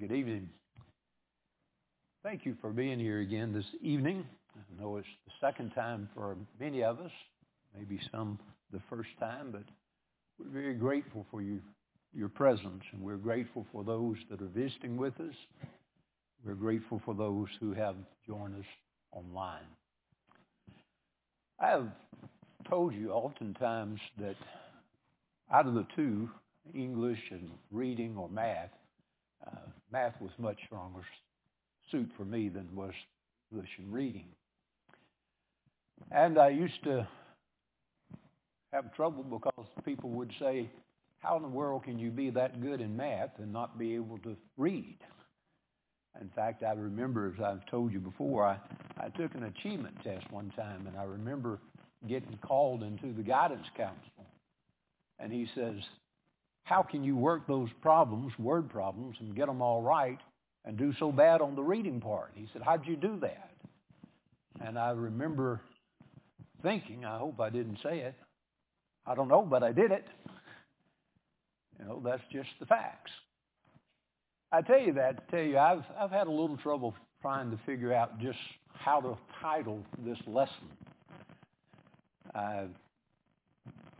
Good evening. Thank you for being here again this evening. I know it's the second time for many of us, maybe some the first time, but we're very grateful for you, your presence, and we're grateful for those that are visiting with us. We're grateful for those who have joined us online. I have told you oftentimes that out of the two, English and reading or math, Uh, math was much stronger suit for me than was English and reading. And I used to have trouble because people would say, how in the world can you be that good in math and not be able to read? In fact, I remember, as I've told you before, I, I took an achievement test one time, and I remember getting called into the guidance council. And he says, how can you work those problems, word problems, and get them all right and do so bad on the reading part? He said, how'd you do that? And I remember thinking, I hope I didn't say it. I don't know, but I did it. You know, that's just the facts. I tell you that to tell you I've I've had a little trouble trying to figure out just how to title this lesson. I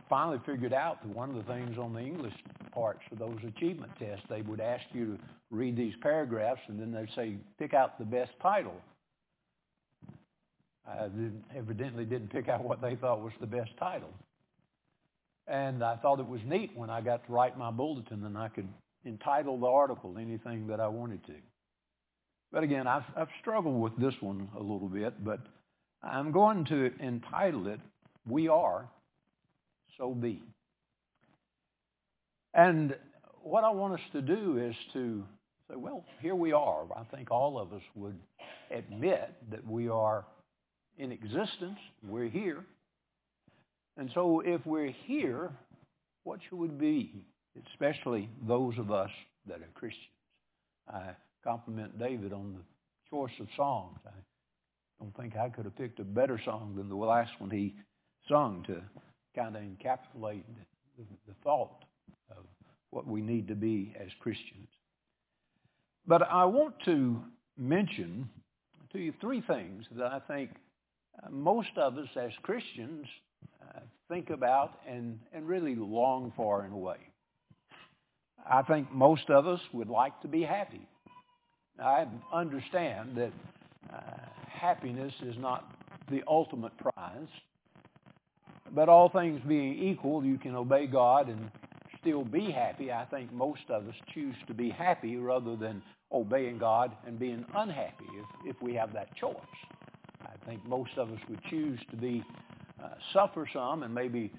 finally figured out that one of the things on the English parts of those achievement tests, they would ask you to read these paragraphs and then they'd say, pick out the best title. I didn't, evidently didn't pick out what they thought was the best title. And I thought it was neat when I got to write my bulletin and I could entitle the article anything that I wanted to. But again, I've, I've struggled with this one a little bit, but I'm going to entitle it, We Are, So Be. And what I want us to do is to say, well, here we are. I think all of us would admit that we are in existence. We're here. And so if we're here, what should we be? Especially those of us that are Christians. I compliment David on the choice of songs. I don't think I could have picked a better song than the last one he sung to kind of encapsulate the, the thought of what we need to be as Christians. But I want to mention to you three things that I think most of us as Christians uh, think about and, and really long for in a way. I think most of us would like to be happy. I understand that uh, happiness is not the ultimate prize, but all things being equal, you can obey God and still be happy. I think most of us choose to be happy rather than obeying God and being unhappy if, if we have that choice. I think most of us would choose to be uh, suffer some and maybe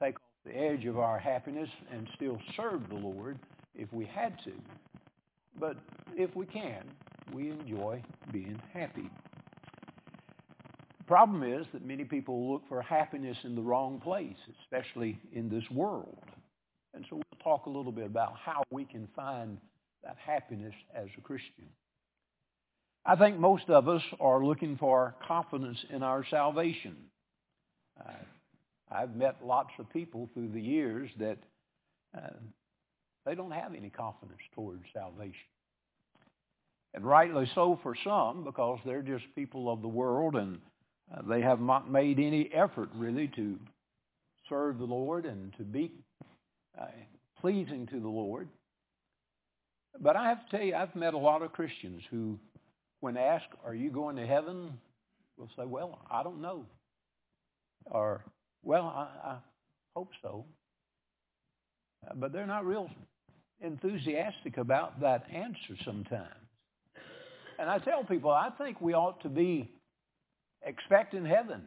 take off the edge of our happiness and still serve the Lord if we had to. But if we can, we enjoy being happy. The problem is that many people look for happiness in the wrong place, especially in this world. And so we'll talk a little bit about how we can find that happiness as a Christian. I think most of us are looking for confidence in our salvation. Uh, I've met lots of people through the years that uh, they don't have any confidence towards salvation. And rightly so for some because they're just people of the world and uh, they have not made any effort really to serve the Lord and to be uh, pleasing to the Lord. But I have to tell you, I've met a lot of Christians who, when asked, are you going to heaven? will say, well, I don't know. Or, well, I, I hope so. Uh, but they're not real enthusiastic about that answer sometimes. And I tell people, I think we ought to be expecting heaven.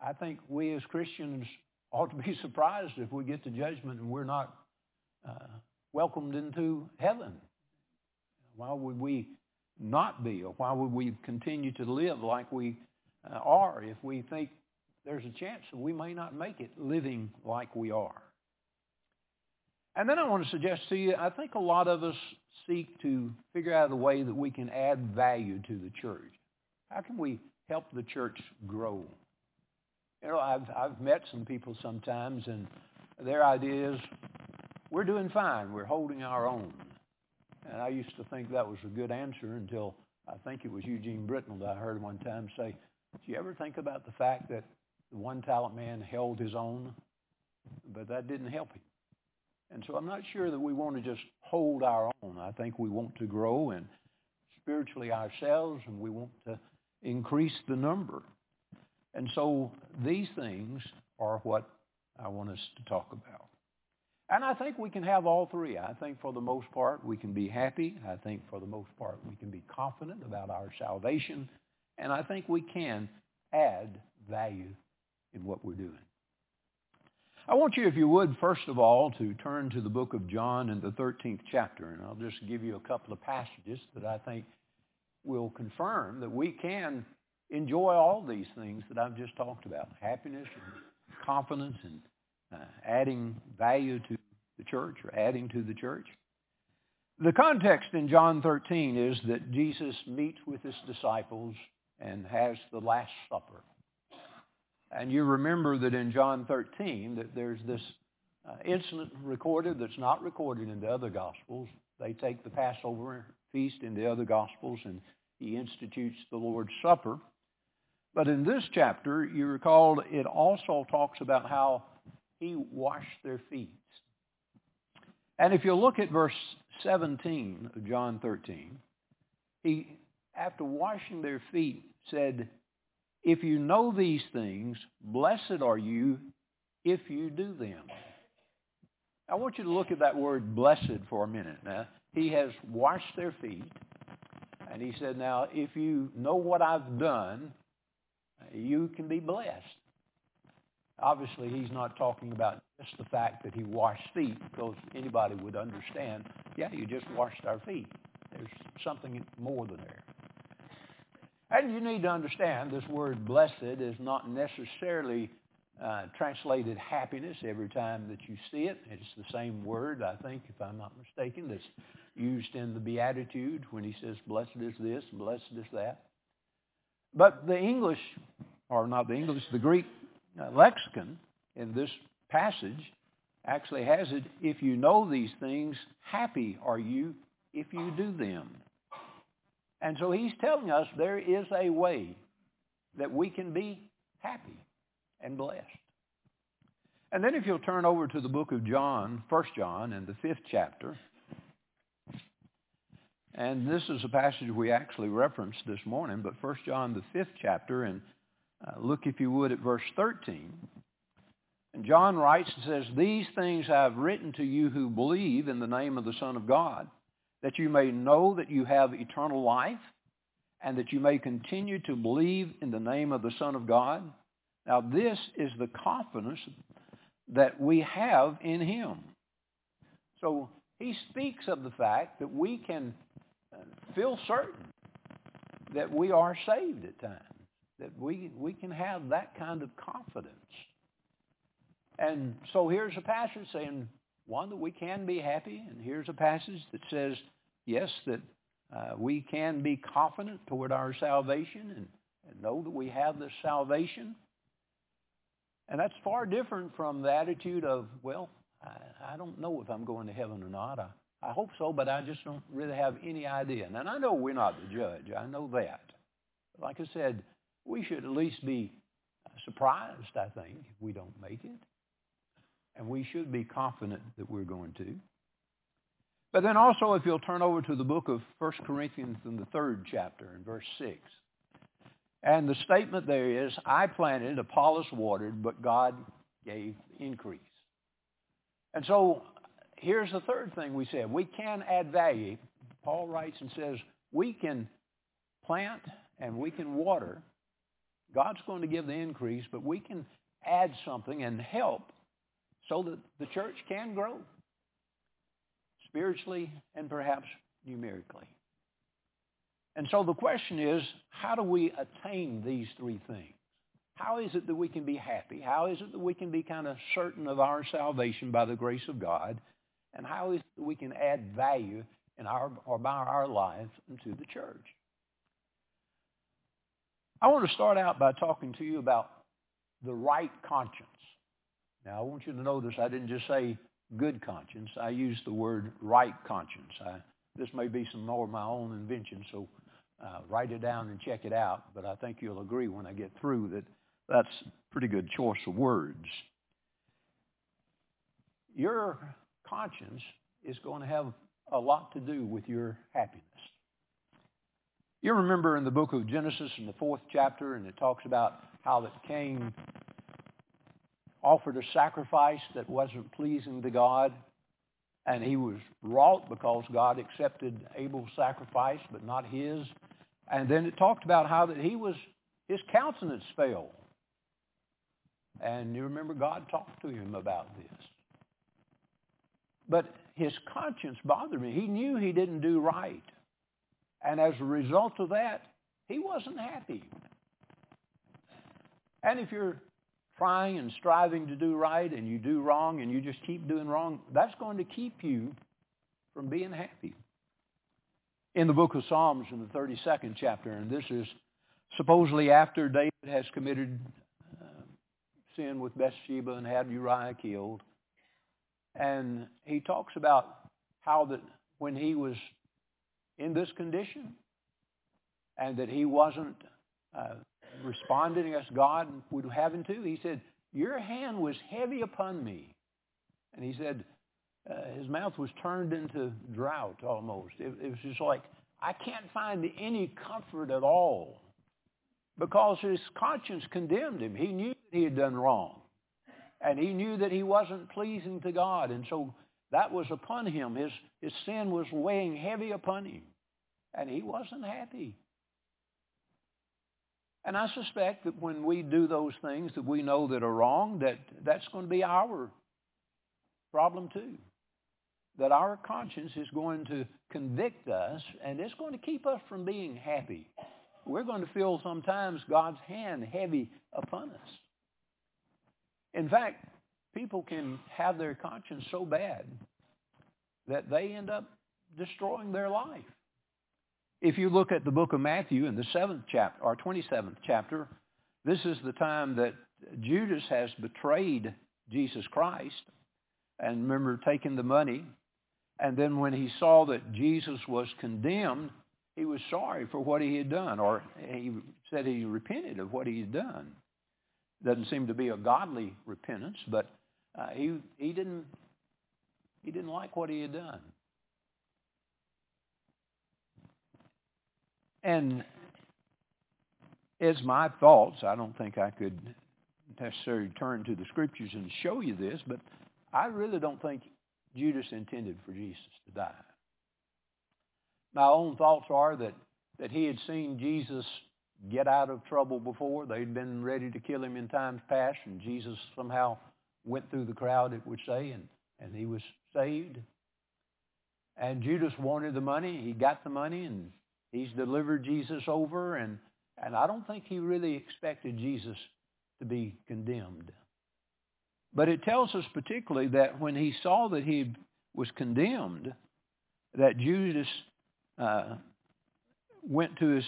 I think we as Christians ought to be surprised if we get to judgment and we're not uh, welcomed into heaven. Why would we not be, or why would we continue to live like we uh, are if we think there's a chance that we may not make it living like we are? And then I want to suggest to you, I think a lot of us seek to figure out a way that we can add value to the church. How can we help the church grow? You know, I've, I've met some people sometimes, and their idea is, we're doing fine. We're holding our own. And I used to think that was a good answer until I think it was Eugene Britton that I heard one time say, "Do you ever think about the fact that the one talent man held his own, but that didn't help him?" And so I'm not sure that we want to just hold our own. I think we want to grow and spiritually ourselves, and we want to increase the number. And so these things are what I want us to talk about. And I think we can have all three. I think for the most part we can be happy. I think for the most part we can be confident about our salvation. And I think we can add value in what we're doing. I want you, if you would, first of all, to turn to the book of John in the 13th chapter. And I'll just give you a couple of passages that I think will confirm that we can enjoy all these things that I've just talked about. Happiness and confidence and uh, adding value to the church or adding to the church. The context in John 13 is that Jesus meets with his disciples and has the Last Supper. And you remember that in John 13 that there's this uh, incident recorded that's not recorded in the other Gospels. They take the Passover feast in the other Gospels and he institutes the Lord's Supper. But in this chapter, you recall it also talks about how he washed their feet. And if you look at verse 17 of John 13, he, after washing their feet, said, If you know these things, blessed are you if you do them. I want you to look at that word blessed for a minute. Now, he has washed their feet. And he said, now, if you know what I've done, you can be blessed. Obviously, he's not talking about just the fact that he washed feet, because anybody would understand, yeah, you just washed our feet. There's something more than there. And you need to understand this word blessed is not necessarily uh, translated happiness every time that you see it. It's the same word, I think, if I'm not mistaken, that's used in the Beatitude when he says, blessed is this, blessed is that. But the English, or not the English, the Greek uh, lexicon in this passage actually has it, if you know these things, happy are you if you do them. And so he's telling us there is a way that we can be happy and blessed. And then if you'll turn over to the book of John, 1 John, in the fifth chapter, and this is a passage we actually referenced this morning, but 1 John, the fifth chapter, and uh, look, if you would, at verse 13. And John writes and says, These things I have written to you who believe in the name of the Son of God, that you may know that you have eternal life, and that you may continue to believe in the name of the Son of God. Now this is the confidence that we have in him. So he speaks of the fact that we can feel certain that we are saved at times, that we, we can have that kind of confidence. And so here's a passage saying, one, that we can be happy, and here's a passage that says, yes, that uh, we can be confident toward our salvation and, and know that we have this salvation. And that's far different from the attitude of, well, I, I don't know if I'm going to heaven or not. I, I hope so, but I just don't really have any idea. And I know we're not the judge. I know that. But like I said, we should at least be surprised, I think, if we don't make it. And we should be confident that we're going to. But then also, if you'll turn over to the book of 1 Corinthians in the third chapter in verse 6. And the statement there is, I planted, Apollos watered, but God gave increase. And so here's the third thing we said. We can add value. Paul writes and says, we can plant and we can water. God's going to give the increase, but we can add something and help so that the church can grow spiritually and perhaps numerically. And so the question is, how do we attain these three things? How is it that we can be happy? How is it that we can be kind of certain of our salvation by the grace of God? And how is we can add value in our or by our lives into the church. I want to start out by talking to you about the right conscience. Now, I want you to notice I didn't just say good conscience. I used the word right conscience. I, this may be some more of my own invention, so uh, write it down and check it out. But I think you'll agree when I get through that that's a pretty good choice of words. Your conscience is going to have a lot to do with your happiness. You remember in the book of Genesis in the fourth chapter, and it talks about how that Cain offered a sacrifice that wasn't pleasing to God, and he was wrought because God accepted Abel's sacrifice, but not his. And then it talked about how that he was his countenance fell. And you remember God talked to him about this. But his conscience bothered me. He knew he didn't do right. And as a result of that, he wasn't happy. And if you're trying and striving to do right and you do wrong and you just keep doing wrong, that's going to keep you from being happy. In the book of Psalms in the 32nd chapter, and this is supposedly after David has committed uh, sin with Bathsheba and had Uriah killed, and he talks about how that when he was in this condition and that he wasn't uh, responding as God would have him to, he said, your hand was heavy upon me. And he said, uh, his mouth was turned into drought almost. It, it was just like, I can't find any comfort at all because his conscience condemned him. He knew that he had done wrong. And he knew that he wasn't pleasing to God. And so that was upon him. His, his sin was weighing heavy upon him. And he wasn't happy. And I suspect that when we do those things that we know that are wrong, that that's going to be our problem too. That our conscience is going to convict us and it's going to keep us from being happy. We're going to feel sometimes God's hand heavy upon us. In fact, people can have their conscience so bad that they end up destroying their life. If you look at the book of Matthew in the seventh chapter or 27th chapter, this is the time that Judas has betrayed Jesus Christ and remember taking the money. And then when he saw that Jesus was condemned, he was sorry for what he had done, or he said he repented of what he had done. Doesn't seem to be a godly repentance, but uh, he he didn't he didn't like what he had done. And as my thoughts, I don't think I could necessarily turn to the scriptures and show you this, but I really don't think Judas intended for Jesus to die. My own thoughts are that, that he had seen Jesus get out of trouble before. They'd been ready to kill him in times past, and Jesus somehow went through the crowd, it would say, and, and he was saved. And Judas wanted the money. He got the money, and he's delivered Jesus over, and, and I don't think he really expected Jesus to be condemned. But it tells us particularly that when he saw that he was condemned, that Judas uh, went to his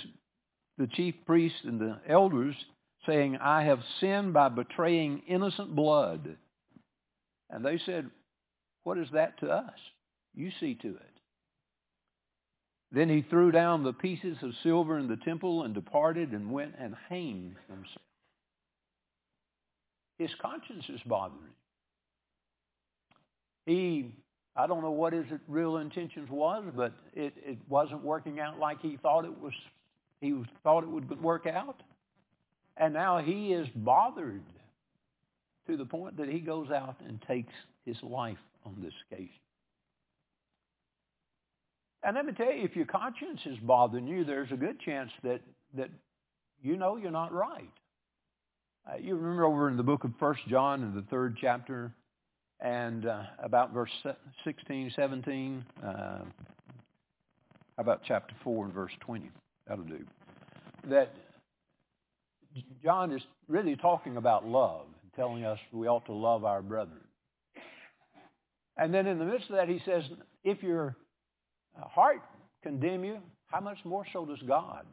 the chief priests and the elders, saying, I have sinned by betraying innocent blood. And they said, What is that to us? You see to it. Then he threw down the pieces of silver in the temple and departed and went and hanged himself. His conscience is bothering him. He, I don't know what his real intentions was, but it, it wasn't working out like he thought it was he thought it would work out. And now he is bothered to the point that he goes out and takes his life on this occasion. And let me tell you, if your conscience is bothering you, there's a good chance that, that you know you're not right. Uh, you remember over in the book of First John in the third chapter and uh, about verse 16, 17, uh, about chapter 4 and verse 20? That'll do. That John is really talking about love, telling us we ought to love our brethren. And then in the midst of that, he says, if your heart condemn you, how much more so does God?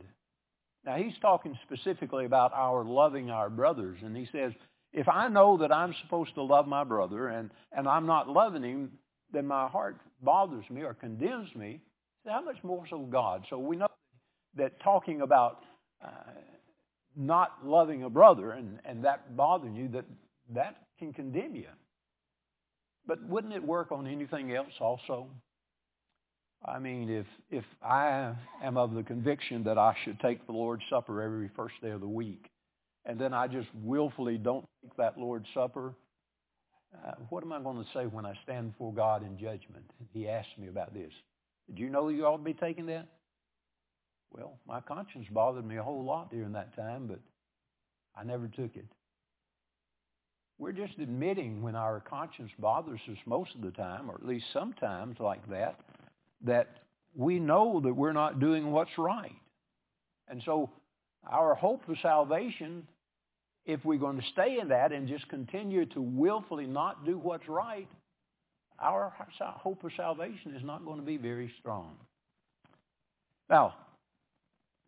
Now, he's talking specifically about our loving our brothers. And he says, if I know that I'm supposed to love my brother and, and I'm not loving him, then my heart bothers me or condemns me. How much more so God? So we know that talking about uh, not loving a brother and, and that bothering you, that that can condemn you. But wouldn't it work on anything else also? I mean, if if I am of the conviction that I should take the Lord's Supper every first day of the week, and then I just willfully don't take that Lord's Supper, uh, what am I going to say when I stand before God in judgment? He asked me about this. Did you know you ought to be taking that? Well, my conscience bothered me a whole lot during that time, but I never took it. We're just admitting when our conscience bothers us most of the time, or at least sometimes like that, that we know that we're not doing what's right. And so our hope for salvation, if we're going to stay in that and just continue to willfully not do what's right, our hope of salvation is not going to be very strong. Now,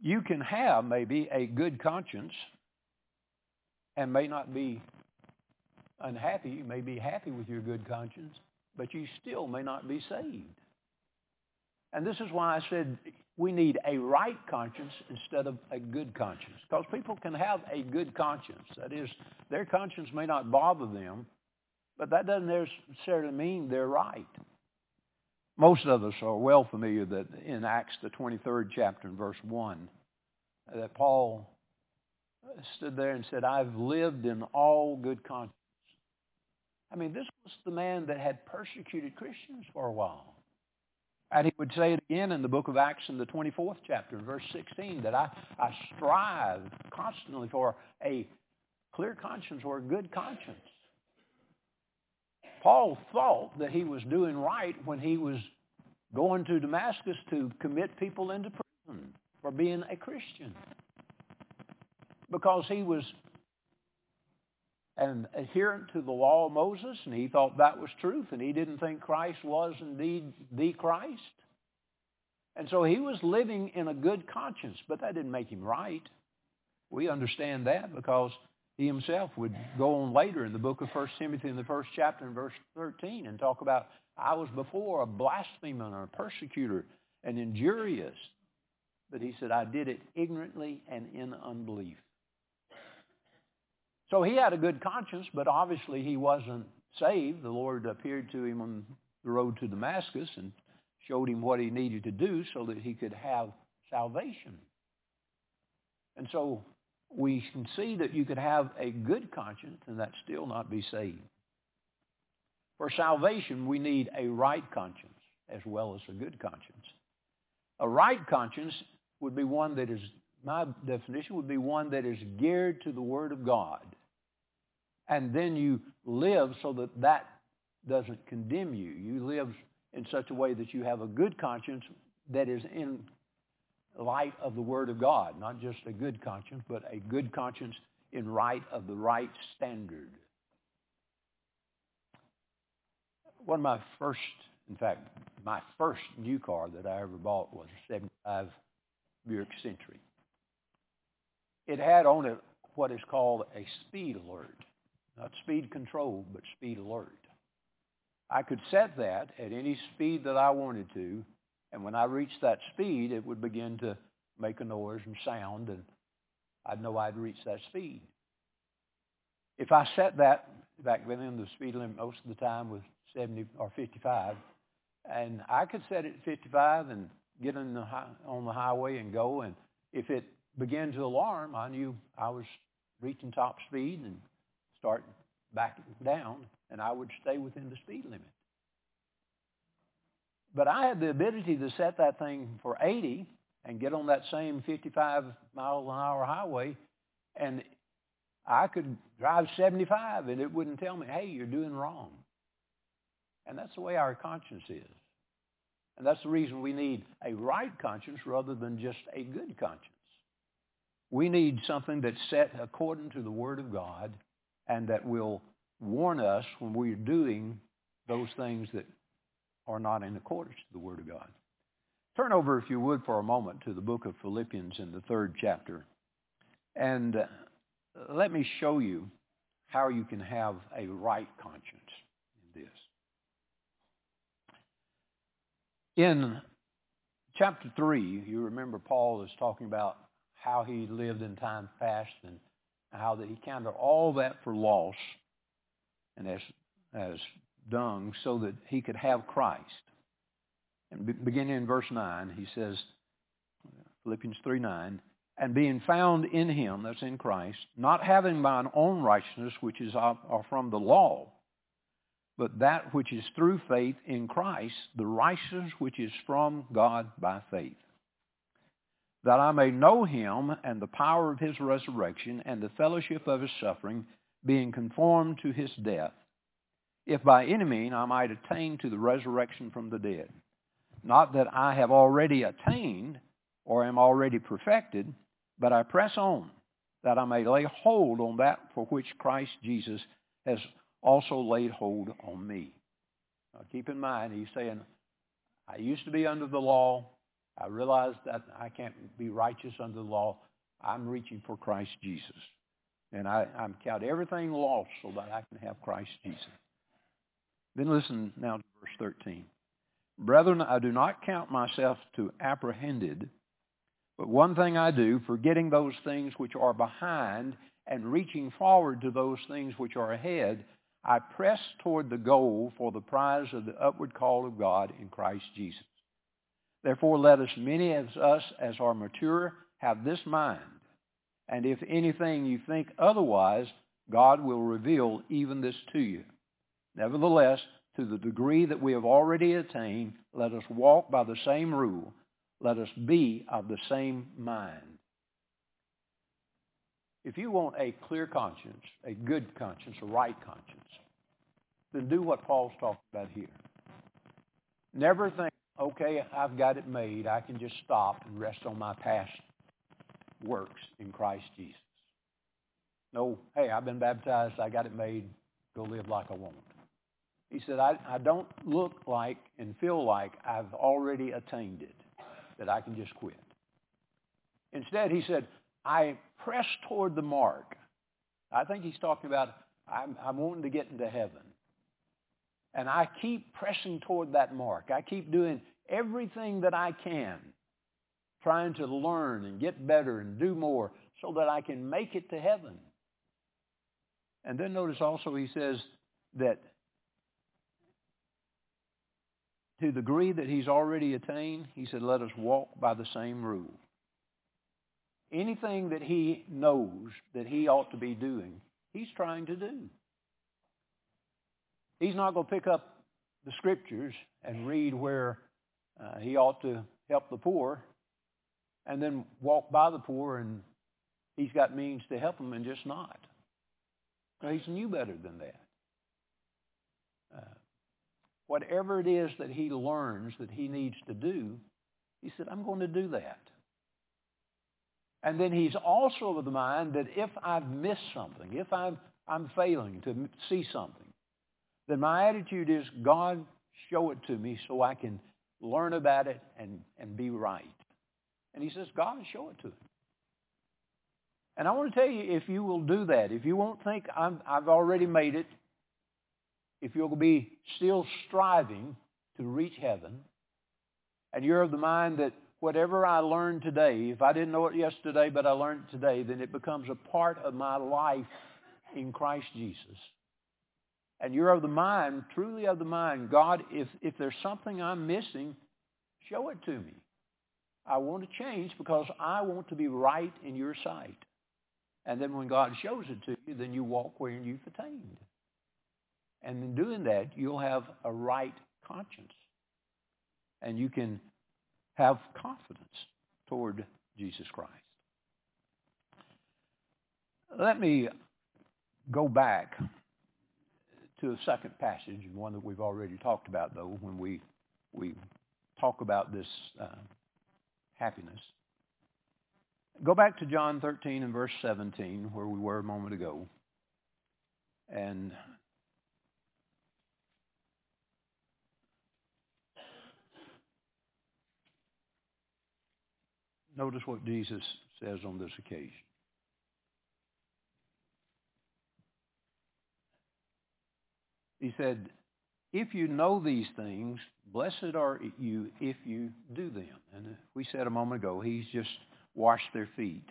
you can have maybe a good conscience and may not be unhappy. You may be happy with your good conscience, but you still may not be saved. And this is why I said we need a right conscience instead of a good conscience. Because people can have a good conscience. That is, their conscience may not bother them, but that doesn't necessarily mean they're right. Most of us are well familiar that in Acts, the 23rd chapter and verse 1, that Paul stood there and said, I've lived in all good conscience. I mean, this was the man that had persecuted Christians for a while. And he would say it again in the book of Acts in the 24th chapter, verse 16, that I, I strive constantly for a clear conscience or a good conscience. Paul thought that he was doing right when he was going to Damascus to commit people into prison for being a Christian. Because he was an adherent to the law of Moses, and he thought that was truth, and he didn't think Christ was indeed the Christ. And so he was living in a good conscience, but that didn't make him right. We understand that because he himself would go on later in the book of 1 Timothy in the first chapter in verse 13 and talk about, I was before a blasphemer and a persecutor and injurious. But he said, I did it ignorantly and in unbelief. So he had a good conscience, but obviously he wasn't saved. The Lord appeared to him on the road to Damascus and showed him what he needed to do so that he could have salvation. And so we can see that you could have a good conscience and that still not be saved. For salvation, we need a right conscience as well as a good conscience. A right conscience would be one that is, my definition would be one that is geared to the Word of God. And then you live so that that doesn't condemn you. You live in such a way that you have a good conscience that is in light of the Word of God, not just a good conscience, but a good conscience in right of the right standard. One of my first, in fact, my first new car that I ever bought was a 75 Buick Century. It had on it what is called a speed alert. Not speed control, but speed alert. I could set that at any speed that I wanted to, and when I reached that speed, it would begin to make a noise and sound, and I'd know I'd reached that speed. If I set that, back then the speed limit most of the time was 70 or 55, and I could set it at 55 and get on the, high, on the highway and go, and if it began to alarm, I knew I was reaching top speed and start back down, and I would stay within the speed limit. But I had the ability to set that thing for 80 and get on that same 55 miles an hour highway, and I could drive 75 and it wouldn't tell me, hey, you're doing wrong. And that's the way our conscience is. And that's the reason we need a right conscience rather than just a good conscience. We need something that's set according to the Word of God and that will warn us when we're doing those things that are not in accordance to the Word of God. Turn over, if you would, for a moment to the book of Philippians in the third chapter. And uh, let me show you how you can have a right conscience in this. In chapter 3, you remember Paul is talking about how he lived in times past and how that he counted all that for loss and as, as dung so that he could have Christ. And beginning in verse 9, he says, Philippians 3, 9, and being found in him, that's in Christ, not having mine own righteousness, which is from the law, but that which is through faith in Christ, the righteousness which is from God by faith. That I may know him and the power of his resurrection and the fellowship of his suffering, being conformed to his death, if by any means I might attain to the resurrection from the dead. Not that I have already attained or am already perfected, but I press on that I may lay hold on that for which Christ Jesus has also laid hold on me. Now keep in mind, he's saying, I used to be under the law. I realize that I can't be righteous under the law. I'm reaching for Christ Jesus. And I, I'm count everything lost so that I can have Christ Jesus. Then listen now to verse 13. Brethren, I do not count myself to apprehended, but one thing I do, forgetting those things which are behind and reaching forward to those things which are ahead, I press toward the goal for the prize of the upward call of God in Christ Jesus. Therefore, let us, many of us as are mature, have this mind. And if anything you think otherwise, God will reveal even this to you. Nevertheless, to the degree that we have already attained, let us walk by the same rule. Let us be of the same mind. If you want a clear conscience, a good conscience, a right conscience, then do what Paul's talking about here. Never think, okay, I've got it made. I can just stop and rest on my past works in Christ Jesus. No, hey, I've been baptized. I got it made. Go live like I want. He said, I, I don't look like and feel like I've already attained it, that I can just quit. Instead, he said, I press toward the mark. I think he's talking about I'm, I'm wanting to get into heaven. And I keep pressing toward that mark. I keep doing everything that I can, trying to learn and get better and do more so that I can make it to heaven. And then notice also he says that to the degree that he's already attained, he said, let us walk by the same rule. Anything that he knows that he ought to be doing, he's trying to do. He's not going to pick up the scriptures and read where uh, he ought to help the poor and then walk by the poor and he's got means to help them and just not. No, he's knew better than that. Whatever it is that he learns that he needs to do, he said, I'm going to do that. And then he's also of the mind that if I've missed something, if I'm, I'm failing to see something, then my attitude is, God, show it to me so I can learn about it and, and be right. And he says, God, show it to him. And I want to tell you, if you will do that, if you won't think I'm, I've already made it, if you'll be still striving to reach heaven, and you're of the mind that whatever I learned today, if I didn't know it yesterday, but I learned it today, then it becomes a part of my life in Christ Jesus and you're of the mind, truly of the mind, God, if, if there's something I'm missing, show it to me. I want to change because I want to be right in your sight. And then when God shows it to you, then you walk where you've attained. And in doing that, you'll have a right conscience. And you can have confidence toward Jesus Christ. Let me go back to a second passage, one that we've already talked about, though, when we, we talk about this uh, happiness. Go back to John 13 and verse 17, where we were a moment ago. And notice what Jesus says on this occasion. He said, if you know these things, blessed are you if you do them. And we said a moment ago, he's just washed their feet.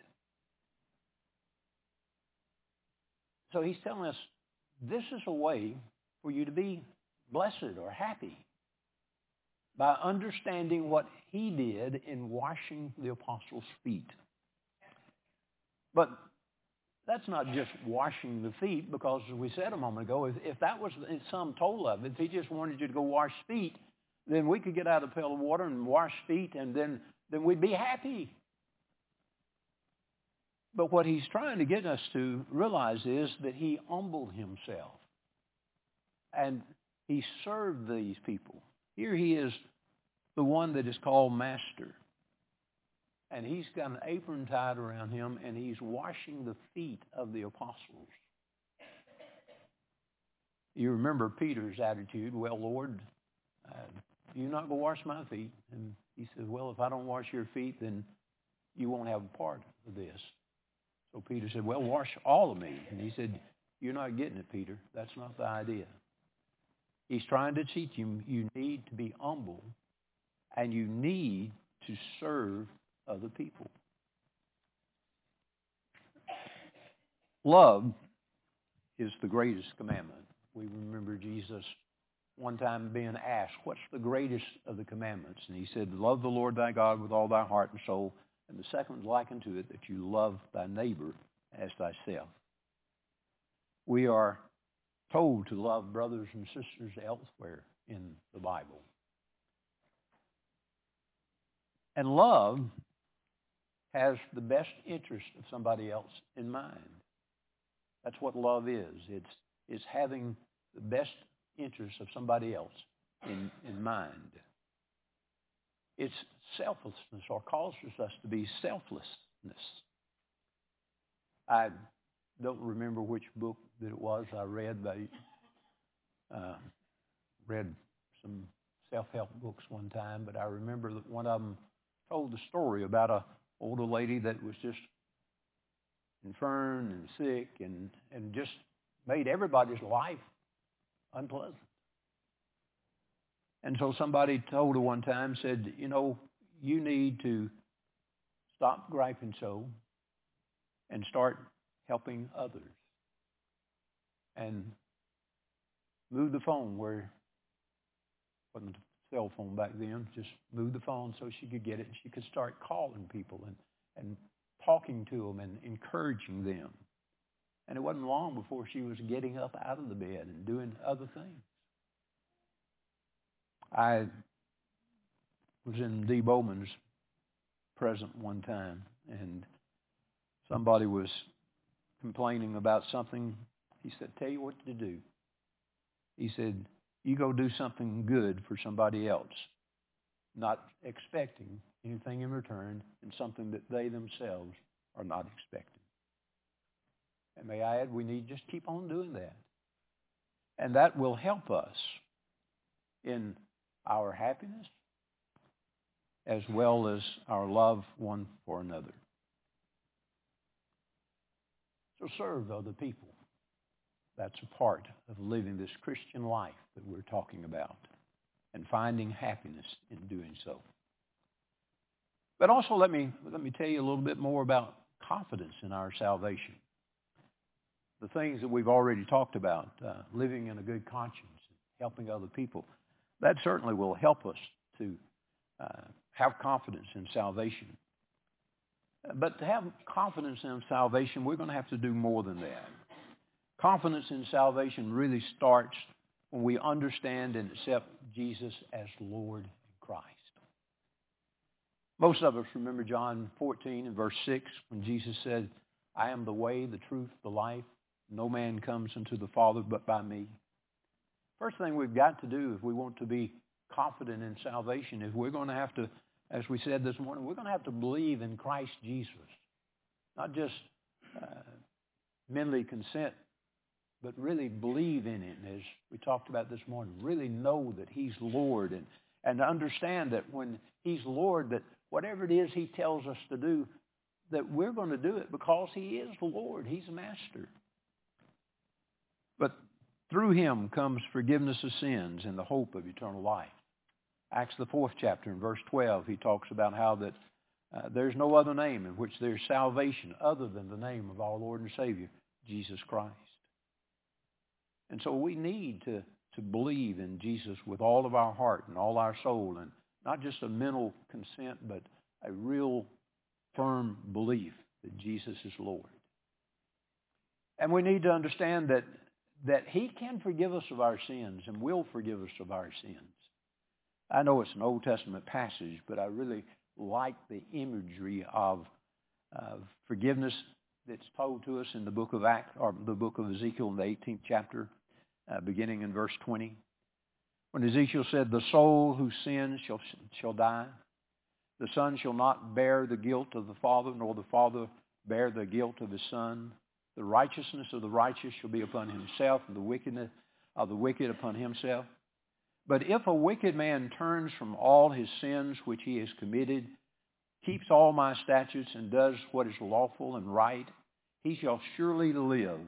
So he's telling us this is a way for you to be blessed or happy by understanding what he did in washing the apostles' feet. But that's not just washing the feet, because as we said a moment ago, if, if that was the sum total of it, if he just wanted you to go wash feet, then we could get out a pail of water and wash feet, and then, then we'd be happy. But what he's trying to get us to realize is that he humbled himself. And he served these people. Here he is the one that is called master. And he's got an apron tied around him, and he's washing the feet of the apostles. You remember Peter's attitude, well, Lord, uh, you not going to wash my feet? And he says, well, if I don't wash your feet, then you won't have a part of this. So Peter said, well, wash all of me. And he said, you're not getting it, Peter. That's not the idea. He's trying to teach you you need to be humble and you need to serve other people. Love is the greatest commandment. We remember Jesus one time being asked, what's the greatest of the commandments? And he said, love the Lord thy God with all thy heart and soul. And the second is like unto it, that you love thy neighbor as thyself. We are told to love brothers and sisters elsewhere in the Bible. And love has the best interest of somebody else in mind. That's what love is. It's, it's having the best interest of somebody else in, in mind. It's selflessness or causes us to be selflessness. I don't remember which book that it was I read. I uh, read some self-help books one time, but I remember that one of them told the story about a older lady that was just infirm and sick and, and just made everybody's life unpleasant. And so somebody told her one time, said, you know, you need to stop griping so and start helping others. And move the phone where wasn't a cell phone back then, just move the phone so she could get it and she could start calling people and, and talking to them and encouraging them. And it wasn't long before she was getting up out of the bed and doing other things. I was in Dee Bowman's present one time, and somebody was complaining about something. He said, tell you what to do. He said, you go do something good for somebody else, not expecting anything in return and something that they themselves are not expecting. And may I add, we need to just keep on doing that. And that will help us in our happiness as well as our love one for another. So serve other people. That's a part of living this Christian life that we're talking about and finding happiness in doing so. But also let me, let me tell you a little bit more about confidence in our salvation. The things that we've already talked about, uh, living in a good conscience, helping other people, that certainly will help us to uh, have confidence in salvation. But to have confidence in salvation, we're going to have to do more than that. Confidence in salvation really starts when we understand and accept Jesus as Lord and Christ. Most of us remember John 14 and verse 6 when Jesus said, I am the way, the truth, the life. No man comes unto the Father but by me. First thing we've got to do if we want to be confident in salvation is we're going to have to as we said this morning, we're going to have to believe in Christ Jesus. Not just uh, mentally consent, but really believe in Him, as we talked about this morning. Really know that He's Lord and, and understand that when He's Lord, that whatever it is He tells us to do, that we're going to do it because He is Lord. He's Master. But Through him comes forgiveness of sins and the hope of eternal life. Acts the fourth chapter in verse 12, he talks about how that uh, there's no other name in which there's salvation other than the name of our Lord and Savior, Jesus Christ. And so we need to, to believe in Jesus with all of our heart and all our soul, and not just a mental consent, but a real firm belief that Jesus is Lord. And we need to understand that, that He can forgive us of our sins and will forgive us of our sins. I know it's an Old Testament passage, but I really like the imagery of, forgiveness that's told to us in the book of Act or the book of Ezekiel in the 18th chapter, uh, beginning in verse 20. When Ezekiel said, "The soul who sins shall shall die. The son shall not bear the guilt of the father, nor the father bear the guilt of his son. The righteousness of the righteous shall be upon himself, and the wickedness of the wicked upon himself." But if a wicked man turns from all his sins which he has committed, keeps all my statutes, and does what is lawful and right, he shall surely live.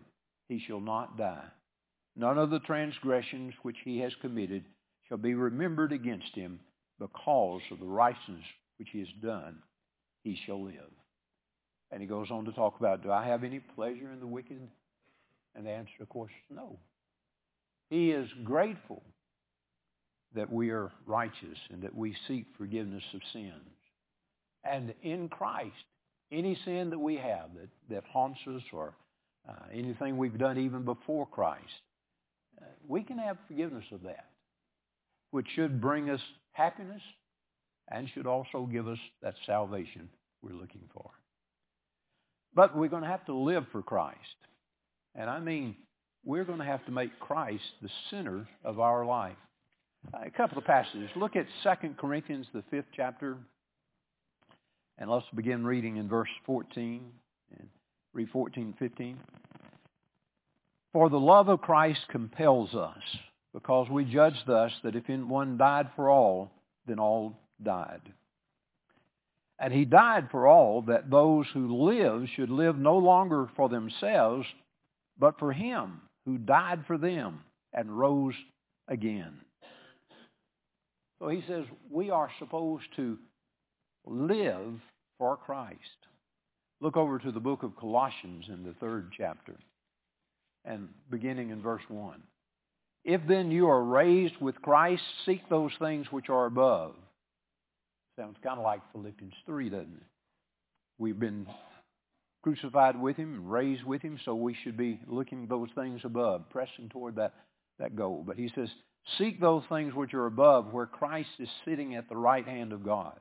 He shall not die. None of the transgressions which he has committed shall be remembered against him because of the righteousness which he has done. He shall live. And he goes on to talk about, do I have any pleasure in the wicked? And the answer, of course, is no. He is grateful that we are righteous and that we seek forgiveness of sins. And in Christ, any sin that we have that, that haunts us or uh, anything we've done even before Christ, uh, we can have forgiveness of that, which should bring us happiness and should also give us that salvation we're looking for. But we're going to have to live for Christ. And I mean, we're going to have to make Christ the center of our life. Uh, a couple of passages. Look at 2 Corinthians, the fifth chapter. And let's begin reading in verse 14. And read 14 and 15. For the love of Christ compels us, because we judge thus that if one died for all, then all died. And he died for all, that those who live should live no longer for themselves, but for him who died for them and rose again. So he says we are supposed to live for Christ. Look over to the book of Colossians in the third chapter and beginning in verse 1. If then you are raised with Christ, seek those things which are above. Sounds kind of like Philippians 3, doesn't it? We've been crucified with him, raised with him, so we should be looking those things above, pressing toward that, that goal. But he says, Seek those things which are above, where Christ is sitting at the right hand of God.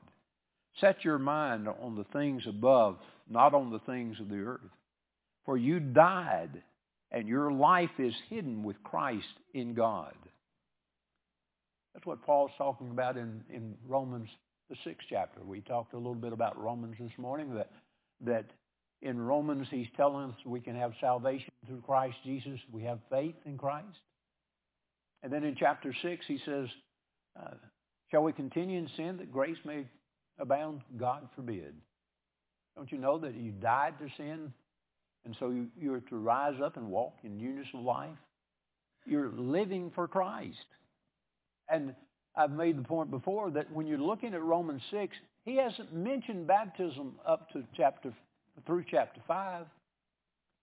Set your mind on the things above, not on the things of the earth. For you died, and your life is hidden with Christ in God. That's what Paul's talking about in, in Romans, the sixth chapter. We talked a little bit about Romans this morning, that, that in Romans he's telling us we can have salvation through Christ Jesus. We have faith in Christ. And then in chapter 6, he says, uh, Shall we continue in sin that grace may abound? God forbid. Don't you know that you died to sin? And so you, you're to rise up and walk in newness of life? You're living for Christ. And I've made the point before that when you're looking at Romans 6, he hasn't mentioned baptism up to chapter through chapter 5.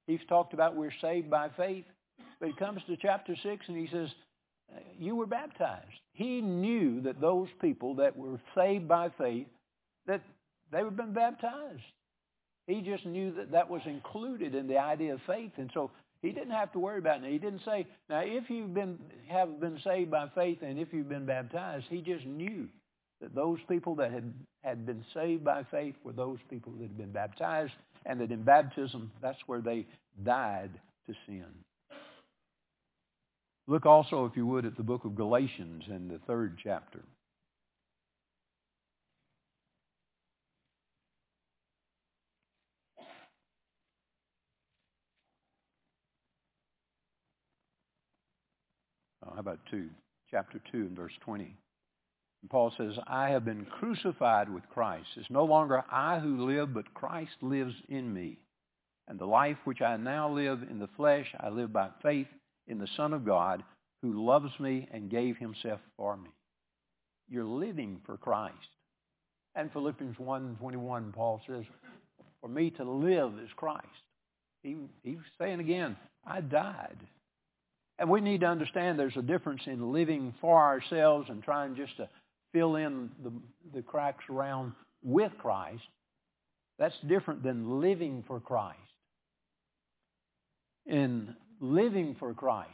He's talked about we're saved by faith. But he comes to chapter 6 and he says, you were baptized. He knew that those people that were saved by faith, that they had been baptized. He just knew that that was included in the idea of faith. And so he didn't have to worry about it. He didn't say, now if you've been, have been saved by faith and if you've been baptized, he just knew that those people that had, had been saved by faith were those people that had been baptized and that in baptism, that's where they died to sin. Look also, if you would, at the book of Galatians in the third chapter. Oh, how about 2? Chapter 2 and verse 20. And Paul says, I have been crucified with Christ. It's no longer I who live, but Christ lives in me. And the life which I now live in the flesh, I live by faith in the Son of God who loves me and gave himself for me. You're living for Christ. And Philippians 1.21, Paul says, for me to live is Christ. He, he's saying again, I died. And we need to understand there's a difference in living for ourselves and trying just to fill in the, the cracks around with Christ. That's different than living for Christ. In living for Christ,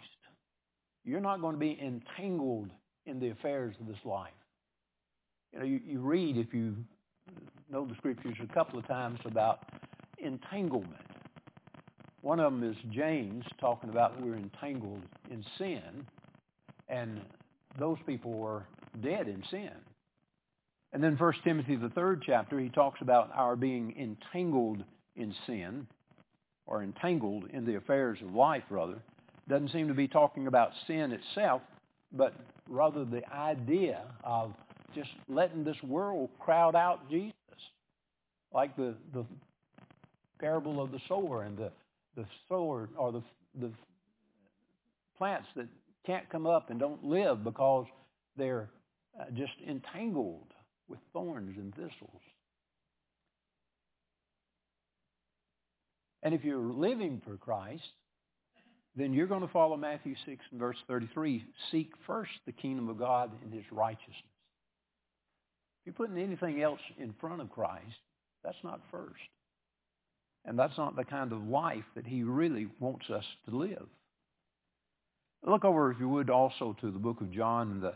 you're not going to be entangled in the affairs of this life. You know, you, you read, if you know the scriptures, a couple of times about entanglement. One of them is James talking about we're entangled in sin, and those people were dead in sin. And then 1 Timothy, the third chapter, he talks about our being entangled in sin, or entangled in the affairs of life, rather. Doesn't seem to be talking about sin itself, but rather the idea of just letting this world crowd out Jesus. Like the, the parable of the sower and the, the sower or the, the plants that can't come up and don't live because they're uh, just entangled with thorns and thistles. And if you're living for Christ, then you're going to follow Matthew 6 and verse 33. Seek first the kingdom of God and his righteousness. If you're putting anything else in front of Christ, that's not first. And that's not the kind of life that he really wants us to live. Look over, if you would, also to the book of John in the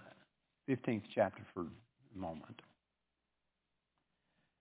15th chapter for a moment.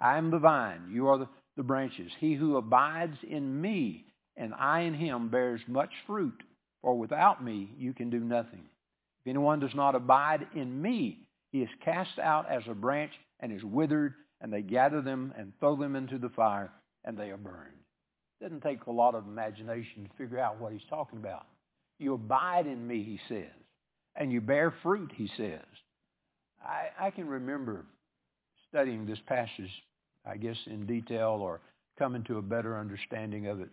I am the vine, you are the, the branches. He who abides in me and I in him bears much fruit, for without me you can do nothing. If anyone does not abide in me, he is cast out as a branch and is withered, and they gather them and throw them into the fire, and they are burned. It doesn't take a lot of imagination to figure out what he's talking about. You abide in me, he says, and you bear fruit, he says. I, I can remember studying this passage I guess, in detail or coming to a better understanding of it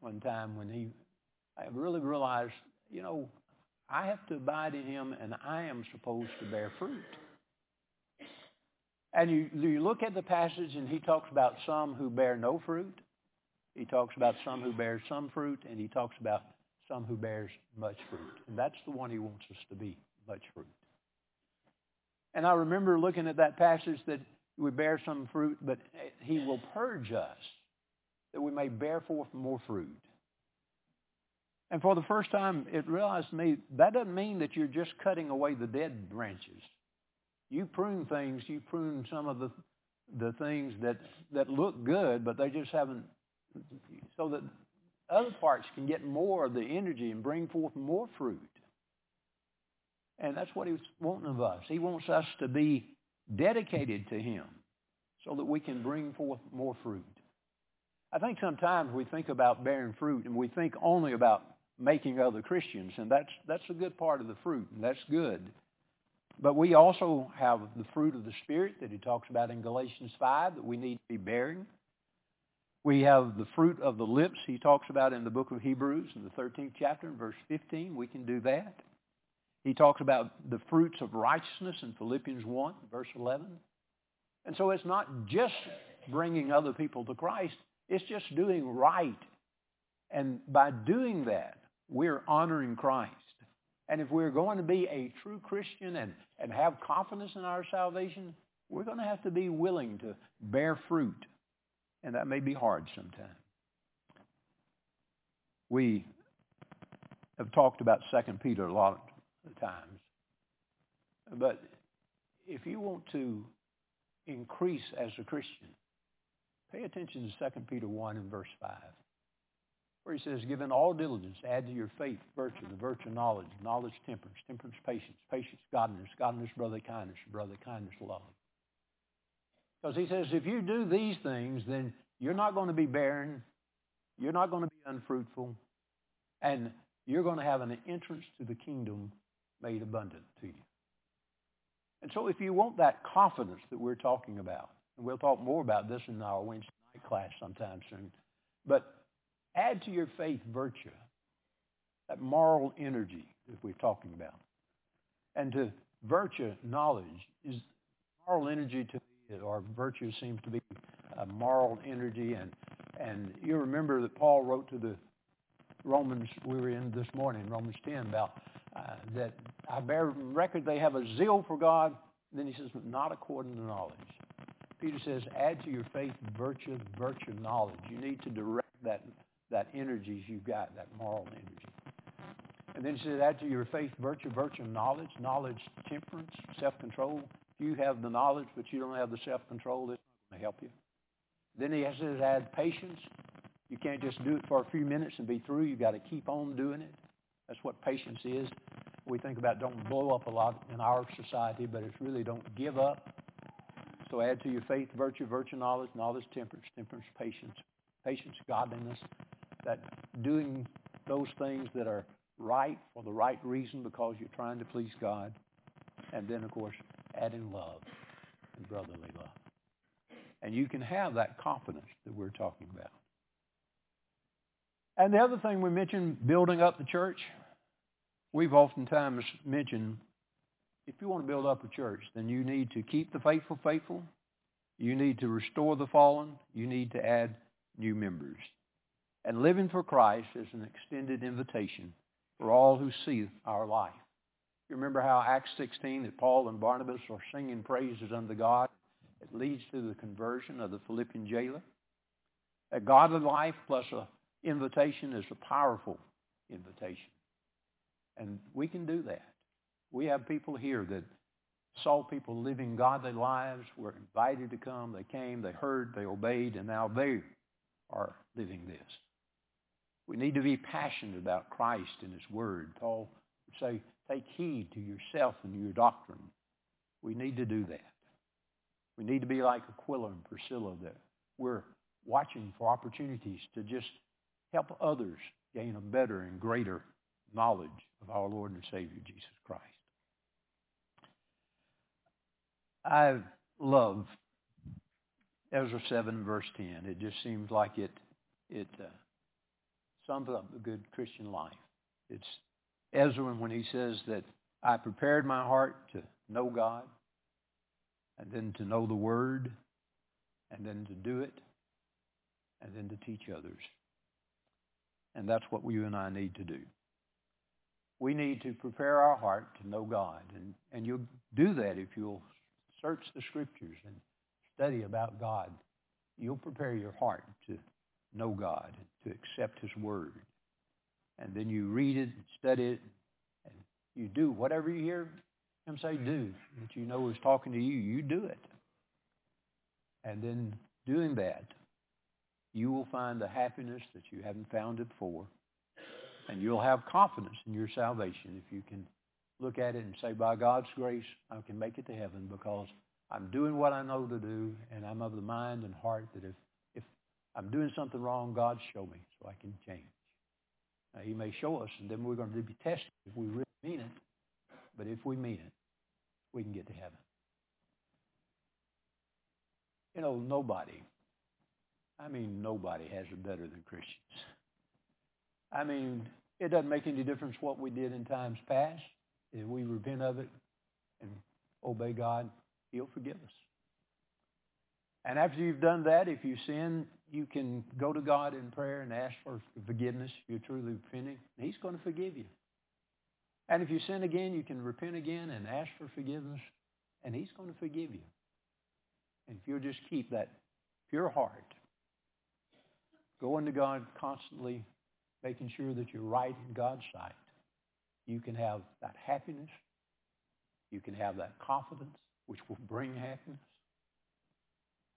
one time when he, I really realized, you know, I have to abide in him and I am supposed to bear fruit. And you, you look at the passage and he talks about some who bear no fruit. He talks about some who bear some fruit, and he talks about some who bears much fruit. And that's the one he wants us to be, much fruit. And I remember looking at that passage that we bear some fruit, but he will purge us that we may bear forth more fruit. And for the first time, it realized to me that doesn't mean that you're just cutting away the dead branches. You prune things, you prune some of the the things that that look good, but they just haven't, so that other parts can get more of the energy and bring forth more fruit. And that's what he's wanting of us. He wants us to be dedicated to him so that we can bring forth more fruit. I think sometimes we think about bearing fruit and we think only about making other Christians, and that's, that's a good part of the fruit, and that's good. But we also have the fruit of the Spirit that he talks about in Galatians 5 that we need to be bearing. We have the fruit of the lips he talks about in the book of Hebrews in the 13th chapter in verse 15. We can do that. He talks about the fruits of righteousness in Philippians 1, verse 11. And so it's not just bringing other people to Christ, it's just doing right. And by doing that, we're honoring Christ. And if we're going to be a true Christian and, and have confidence in our salvation, we're going to have to be willing to bear fruit. And that may be hard sometimes. We have talked about 2 Peter a lot times. But if you want to increase as a Christian, pay attention to 2 Peter 1 and verse 5. where he says, given all diligence, add to your faith virtue, the virtue knowledge, knowledge temperance, temperance patience, patience godliness, godliness brotherly kindness, brotherly kindness love. Because he says, if you do these things, then you're not going to be barren, you're not going to be unfruitful, and you're going to have an entrance to the kingdom made abundant to you. And so if you want that confidence that we're talking about, and we'll talk more about this in our Wednesday night class sometime soon, but add to your faith virtue, that moral energy that we're talking about. And to virtue, knowledge, is moral energy to me, or virtue seems to be a moral energy. And, and you remember that Paul wrote to the Romans we were in this morning, Romans 10, about uh, that I bear record they have a zeal for God. Then he says, not according to knowledge. Peter says, add to your faith virtue, virtue knowledge. You need to direct that, that energies you've got, that moral energy. And then he says, add to your faith virtue, virtue knowledge, knowledge temperance, self-control. If you have the knowledge but you don't have the self-control, it's not going to help you. Then he says, add patience. You can't just do it for a few minutes and be through. You've got to keep on doing it. That's what patience is. We think about don't blow up a lot in our society, but it's really don't give up. So add to your faith virtue, virtue knowledge, knowledge temperance, temperance patience, patience godliness. That doing those things that are right for the right reason because you're trying to please God. And then, of course, adding love and brotherly love. And you can have that confidence that we're talking about. And the other thing we mentioned, building up the church. We've oftentimes mentioned if you want to build up a church, then you need to keep the faithful faithful. You need to restore the fallen. You need to add new members. And living for Christ is an extended invitation for all who see our life. You remember how Acts 16 that Paul and Barnabas are singing praises unto God? It leads to the conversion of the Philippian jailer. A godly life plus an invitation is a powerful invitation. And we can do that. We have people here that saw people living godly lives, were invited to come, they came, they heard, they obeyed, and now they are living this. We need to be passionate about Christ and His Word. Paul would say, take heed to yourself and your doctrine. We need to do that. We need to be like Aquila and Priscilla that we're watching for opportunities to just help others gain a better and greater knowledge of our Lord and Savior Jesus Christ. I love Ezra 7 verse 10. It just seems like it, it uh, sums up a good Christian life. It's Ezra when he says that I prepared my heart to know God and then to know the Word and then to do it and then to teach others. And that's what you and I need to do we need to prepare our heart to know God. And, and you'll do that if you'll search the scriptures and study about God. You'll prepare your heart to know God, to accept his word. And then you read it and study it, and you do whatever you hear him say do, that you know is talking to you, you do it. And then doing that, you will find the happiness that you haven't found it before and you'll have confidence in your salvation if you can look at it and say, by God's grace, I can make it to heaven because I'm doing what I know to do, and I'm of the mind and heart that if, if I'm doing something wrong, God show me so I can change. Now, he may show us, and then we're going to be tested if we really mean it. But if we mean it, we can get to heaven. You know, nobody, I mean, nobody has it better than Christians. I mean, it doesn't make any difference what we did in times past. If we repent of it and obey God, he'll forgive us. And after you've done that, if you sin, you can go to God in prayer and ask for forgiveness you're truly repenting. He's going to forgive you. And if you sin again, you can repent again and ask for forgiveness, and he's going to forgive you. And if you'll just keep that pure heart, going to God constantly making sure that you're right in God's sight, you can have that happiness. You can have that confidence, which will bring happiness.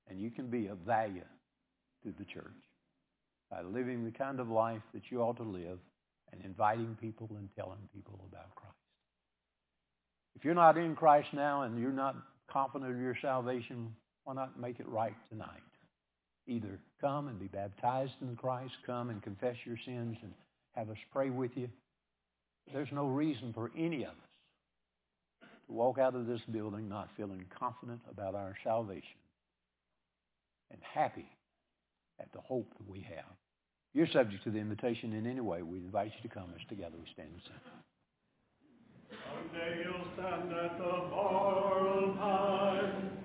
And you can be of value to the church. by living the kind of life that you ought to live and inviting people and telling people about Christ. If you're not in Christ now and you're not confident of your salvation, why not make it right tonight? Either come and be baptized in Christ, come and confess your sins and have us pray with you. There's no reason for any of us to walk out of this building not feeling confident about our salvation and happy at the hope that we have. You're subject to the invitation in any way, we invite you to come as together we stand and sing. You'll stand at the time.